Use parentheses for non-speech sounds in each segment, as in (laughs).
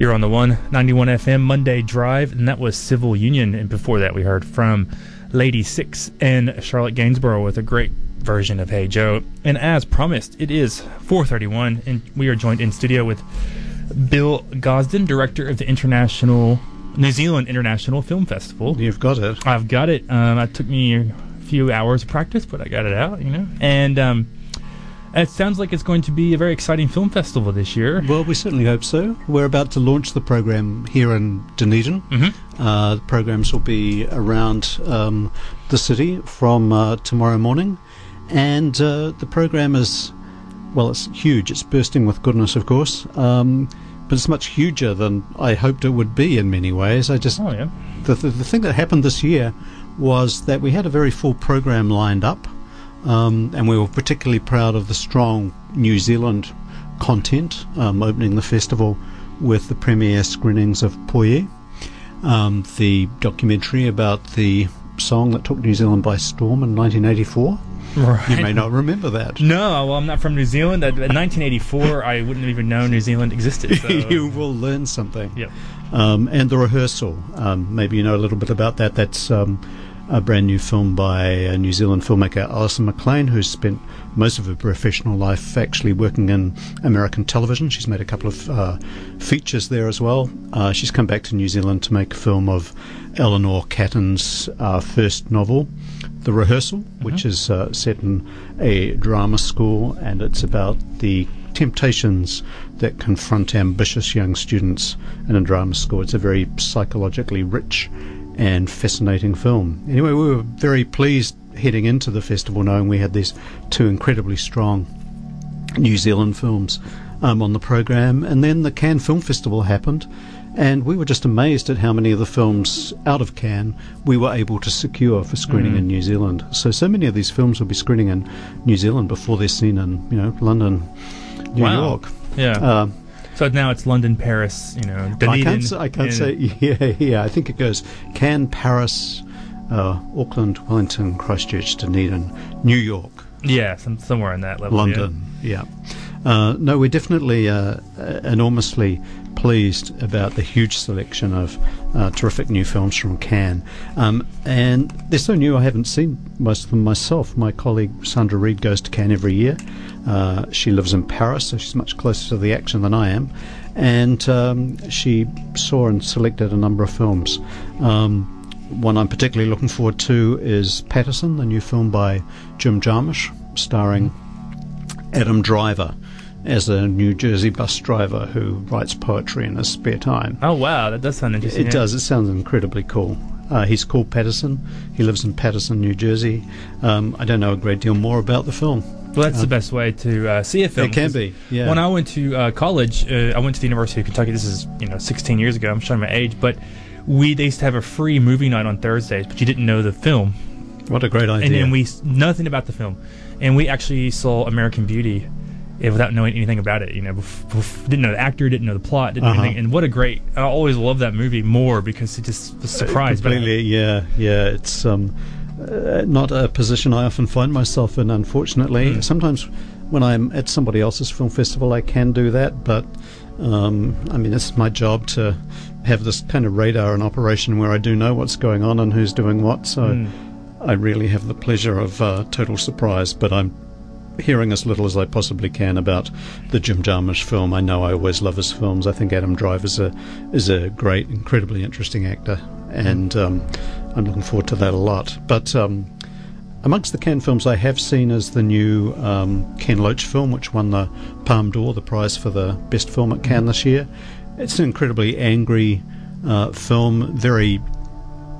You're on the 191 FM Monday Drive, and that was Civil Union. And before that, we heard from Lady Six and Charlotte Gainsbourg with a great version of Hey Joe. And as promised, it is 4:31, and we are joined in studio with Bill Gosden, director of the International New Zealand International Film Festival. You've got it. I've got it. Um, it took me a few hours of practice, but I got it out. You know, and um, it sounds like it's going to be a very exciting film festival this year. Well, we certainly hope so. We're about to launch the program here in Dunedin. Mm-hmm. Uh, the programs will be around um, the city from uh, tomorrow morning, and uh, the program is well, it's huge. It's bursting with goodness, of course. Um, but it's much huger than I hoped it would be in many ways. I just Oh yeah. the, the, the thing that happened this year was that we had a very full program lined up, um, and we were particularly proud of the strong New Zealand content, um, opening the festival with the premiere screenings of Poye, um, the documentary about the song that took New Zealand by storm in 1984. Right. You may not remember that. (laughs) No, well, I'm not from New Zealand. In 1984, I wouldn't have even known New Zealand existed. So. (laughs) you will learn something. Yep. Um, and the rehearsal. Um, maybe you know a little bit about that. That's um, a brand new film by a New Zealand filmmaker Alison Maclean, who's spent most of her professional life actually working in American television. She's made a couple of uh, features there as well. Uh, she's come back to New Zealand to make a film of Eleanor Catton's uh, first novel, The Rehearsal, which is uh, set in a drama school, and it's about the temptations that confront ambitious young students in a drama school. It's a very psychologically rich and fascinating film. Anyway, we were very pleased heading into the festival knowing we had these two incredibly strong New Zealand films um, on the program. And then the Cannes Film Festival happened, and we were just amazed at how many of the films out of Cannes we were able to secure for screening in New Zealand. So, so many of these films will be screening in New Zealand before they're seen in, you know, London, New Wow. York. Yeah. Um, so now it's London, Paris, you know, Dunedin. I can't, say, I can't say, (laughs) yeah, yeah. I think it goes Cannes, Paris, uh, Auckland, Wellington, Christchurch, Dunedin, New York, Yeah, some, somewhere in that level. yeah. London. Yeah. Uh, no, we're definitely uh, uh, enormously pleased about the huge selection of uh, terrific new films from Cannes. Um, and they're so new, I haven't seen most of them myself. My colleague Sandra Reid goes to Cannes every year. Uh, she lives in Paris, so she's much closer to the action than I am. And um, she saw and selected a number of films. Um, one I'm particularly looking forward to is Paterson, the new film by Jim Jarmusch, starring Adam Driver as a New Jersey bus driver who writes poetry in his spare time. Oh wow, that does sound interesting. It yeah. does. It sounds incredibly cool. Uh, he's called Paterson. He lives in Paterson, New Jersey. Um, I don't know a great deal more about the film. Well, that's the best way to uh, see a film. It can be, yeah. When I went to uh, college, uh, I went to the University of Kentucky. This is you know 16 years ago. I'm showing my age, but we they used to have a free movie night on Thursdays, but you didn't know the film, What a great idea! and then we nothing about the film, and we actually saw American Beauty. eh, Without knowing anything about it, you know, bef- bef- didn't know the actor, didn't know the plot, didn't Uh-huh. anything. And what a great! I always love that movie more because it just was surprised. by it. Completely, yeah, yeah. It's um, uh, not a position I often find myself in, unfortunately. Mm. Sometimes when I'm at somebody else's film festival, I can do that, but um, I mean, it's my job to have this kind of radar in operation where I do know what's going on and who's doing what. So Mm. I really have the pleasure of uh, total surprise, but I'm hearing as little as I possibly can about the Jim Jarmusch film. I know I always love his films. I think Adam Driver is a is a great, incredibly interesting actor, and um, I'm looking forward to that a lot. But um, amongst the Cannes films I have seen is the new um, Ken Loach film, which won the Palme d'Or, the prize for the best film at Cannes this year. It's an incredibly angry uh, film, very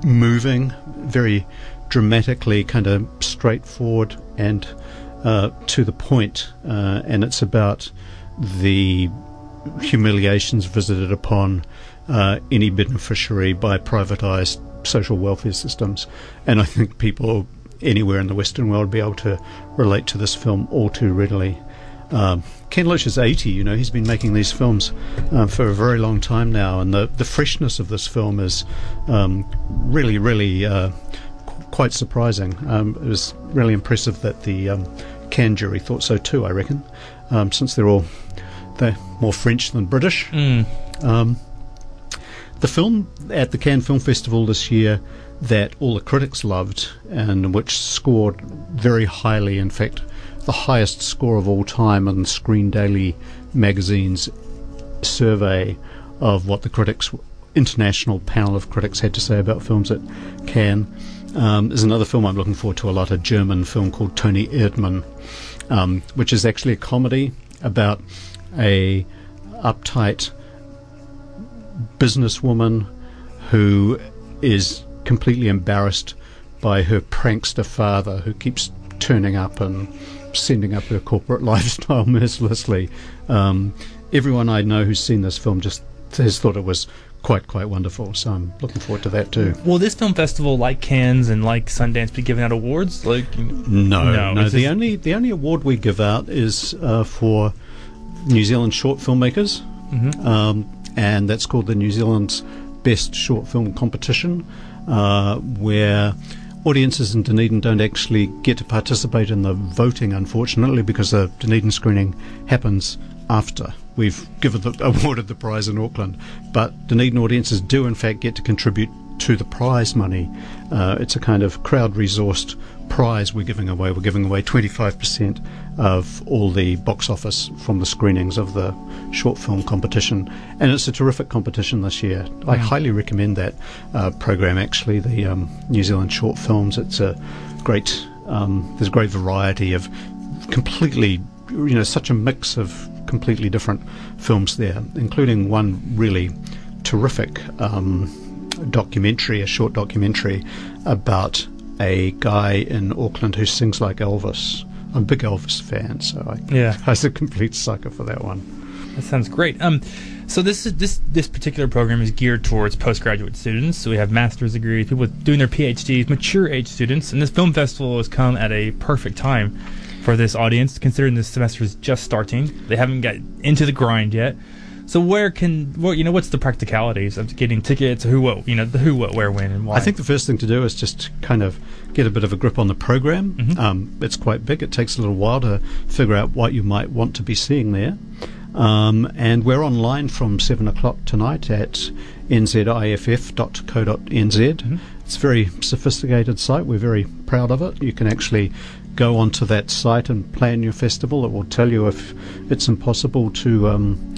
moving, very dramatically kind of straightforward and uh, to the point, uh, and it's about the humiliations visited upon uh, any beneficiary by privatized social welfare systems. And I think people anywhere in the Western world be able to relate to this film all too readily. Um, Ken Loach is 80, you know, he's been making these films um, for a very long time now, and the, the freshness of this film is um, really, really uh, quite surprising. Um, it was really impressive that the um, Cannes jury thought so too, I reckon, um, since they're all they're more French than British. Mm. Um, the film at the Cannes Film Festival this year that all the critics loved and which scored very highly, in fact, the highest score of all time on Screen Daily magazine's survey of what the critics, international panel of critics, had to say about films at Cannes. Um, there's another film I'm looking forward to a lot, a German film called Toni Erdmann, um, which is actually a comedy about a uptight businesswoman who is completely embarrassed by her prankster father who keeps turning up and sending up her corporate (laughs) lifestyle mercilessly. Um, everyone I know who's seen this film just has thought it was quite quite wonderful. So I'm looking forward to that too. Will this film festival, like Cannes and like Sundance, be giving out awards? Like no, no. no the only the only award we give out is uh, for New Zealand short filmmakers, mm-hmm. um, and that's called the New Zealand's Best Short Film Competition, uh, where audiences in Dunedin don't actually get to participate in the voting, unfortunately, because the Dunedin screening happens after we've given the, (laughs) awarded the prize in Auckland. But Dunedin audiences do, in fact, get to contribute to the prize money. Uh, it's a kind of crowd resourced prize we're giving away. We're giving away 25% of all the box office from the screenings of the short film competition. And it's a terrific competition this year. I highly recommend that uh, program, actually, the um, New Zealand short films. It's a great, um, there's a great variety of completely, you know, such a mix of completely different films there, including one really terrific um, documentary, a short documentary about a guy in Auckland who sings like Elvis. I'm a big Elvis fan, so I, yeah. (laughs) I was a complete sucker for that one. That sounds great. Um, so this is this this particular program is geared towards postgraduate students. So we have master's degrees, people doing their PhDs, mature age students, and this film festival has come at a perfect time for this audience, considering this semester is just starting. They haven't got into the grind yet. So where can well, you know what's the practicalities of getting tickets? Who what you know the who what where when and why? I think the first thing to do is just kind of get a bit of a grip on the program. Mm-hmm. Um, it's quite big. It takes a little while to figure out what you might want to be seeing there. Um, and we're online from seven o'clock tonight at nziff.co.nz. Mm-hmm. It's a very sophisticated site. We're very proud of it. You can actually go onto that site and plan your festival. It will tell you if it's impossible to um,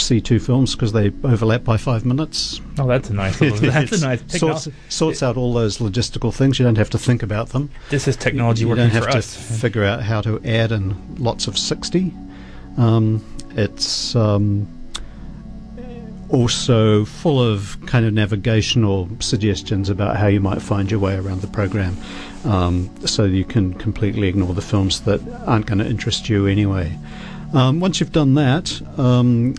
see two films because they overlap by five minutes. Oh, that's a nice. Little, (laughs) that's a nice. sorts, sorts out all those logistical things. You don't have to think about them. This is technology you, you working don't have to us. figure out how to add in lots of sixty. Um, it's um, also full of kind of navigational suggestions about how you might find your way around the program. Um, so you can completely ignore the films that aren't going to interest you anyway. Um, once you've done that, um,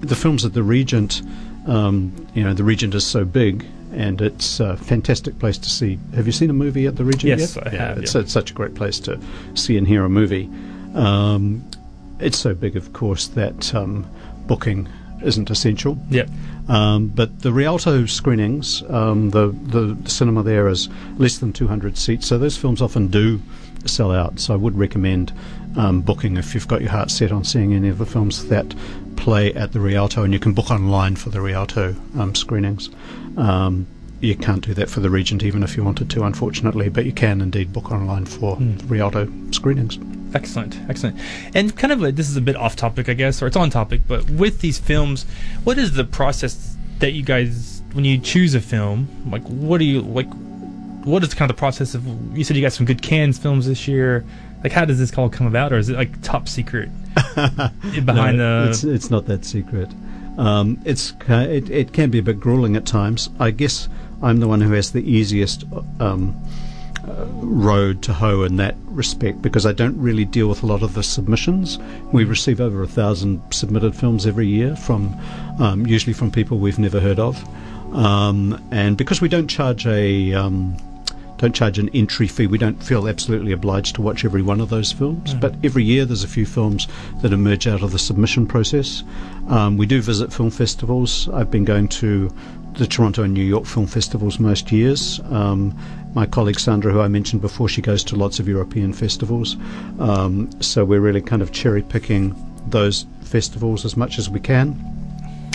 the films at the Regent, um, you know, the Regent is so big and it's a fantastic place to see. Have you seen a movie at the Regent yes, yet? I yeah, have. It's, yeah. it's, such a great place to see and hear a movie. Um, it's so big, of course, that um, booking isn't essential. Yep. Um, but the Rialto screenings, um, the, the, the cinema there is less than 200 seats, so those films often do sell out. So I would recommend um, booking if you've got your heart set on seeing any of the films that play at the Rialto, and you can book online for the Rialto um, screenings. Um, you can't do that for the Regent, even if you wanted to, unfortunately, but you can indeed book online for mm. Rialto screenings. Excellent, excellent. And kind of, a, this is a bit off topic, I guess, or it's on topic, but with these films, what is the process that you guys, when you choose a film, like, what do you, like, what is kind of the process of, you said you got some good Cannes films this year. Like, how does this all come about, or is it like top secret (laughs) behind no, the? It's, it's not that secret. Um, it's it, it can be a bit grueling at times. I guess I'm the one who has the easiest um, road to hoe in that respect because I don't really deal with a lot of the submissions. We receive over a thousand submitted films every year from um, usually from people we've never heard of, um, and because we don't charge a um, don't charge an entry fee. We don't feel absolutely obliged to watch every one of those films, mm. but every year there's a few films that emerge out of the submission process. Um, we do visit film festivals. I've been going to the Toronto and New York film festivals most years. Um, my colleague Sandra, who I mentioned before, she goes to lots of European festivals. Um, so we're really kind of cherry picking those festivals as much as we can.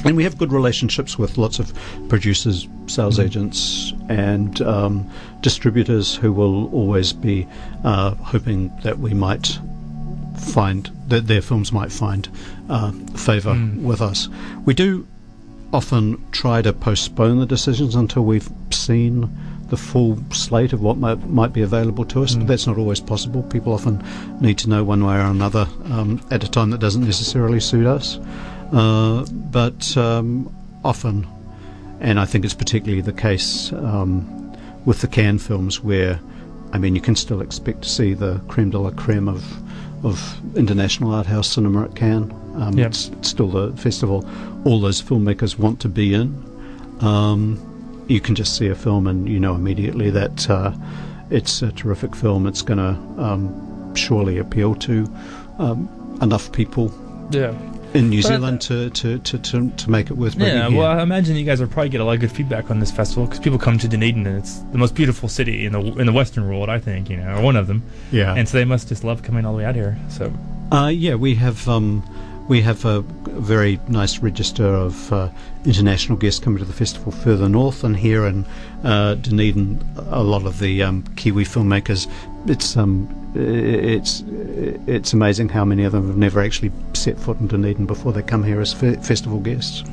and we have good relationships with lots of producers, sales Mm-hmm. agents, and um, distributors who will always be uh, hoping that we might find that their films might find uh, favour Mm. with us. We do often try to postpone the decisions until we've seen the full slate of what might, might be available to us, Mm. but that's not always possible. People often need to know one way or another um, at a time that doesn't necessarily suit us. Uh, but um, often, and I think it's particularly the case um, with the Cannes films, where I mean, you can still expect to see the creme de la creme of of international art house cinema at Cannes. Um, Yep. it's, still the festival all those filmmakers want to be in. Um, you can just see a film and you know immediately that uh, it's a terrific film. It's going to um, surely appeal to um, enough people Yeah. In New But- Zealand to, to, to, to, to make it worth bringing Yeah, here. well, I imagine you guys will probably get a lot of good feedback on this festival because people come to Dunedin and it's the most beautiful city in the in the Western world, I think, you know, or one of them, yeah. and so they must just love coming all the way out here. So, Uh, yeah, we have um, we have a very nice register of uh, international guests coming to the festival further north, and here in uh, Dunedin, a lot of the um, Kiwi filmmakers. It's um, it's it's amazing how many of them have never actually set foot in Dunedin before they come here as fe- festival guests.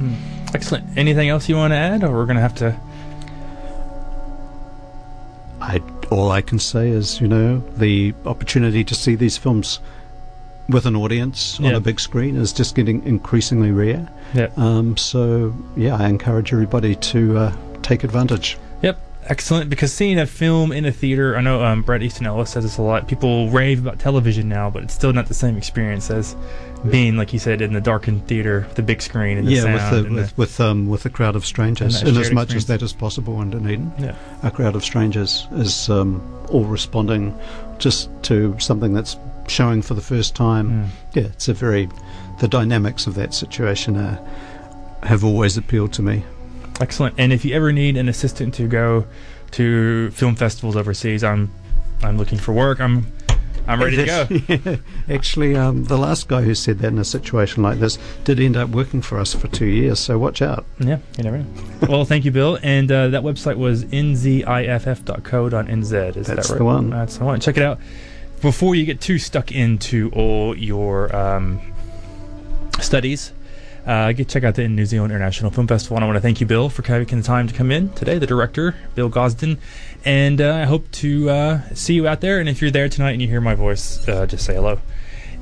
excellent. Anything else you want to add, or we're gonna have to? I all I can say is, you know, the opportunity to see these films with an audience on a big screen is just getting increasingly rare. Yeah. Um, so yeah, I encourage everybody to uh, take advantage. Yep. Excellent, because seeing a film in a theater, I know um, Bret Easton Ellis says this a lot. People rave about television now, but it's still not the same experience as being, like you said, in the darkened theater, the big screen, and the yeah, sound. with the with with, um, with a crowd of strangers, And as much experience. as that is possible in Dunedin. Yeah. a crowd of strangers is um, all responding just to something that's showing for the first time. Mm. Yeah, it's a very the dynamics of that situation are, have always appealed to me. Excellent. And if you ever need an assistant to go to film festivals overseas, I'm I'm looking for work. I'm I'm ready to go. (laughs) yeah, actually, um, the last guy who said that in a situation like this did end up working for us for two years. So watch out. Yeah, you never know. well, thank you, Bill. And uh, that website was nziff.co.nz. Is That's that right? the one. That's the one. Check it out. Before you get too stuck into all your um, studies, uh, get check out the New Zealand International Film Festival. And I want to thank you, Bill, for taking the time to come in today. The director, Bill Gosden, and uh, I hope to uh, see you out there. And if you're there tonight and you hear my voice, uh, just say hello.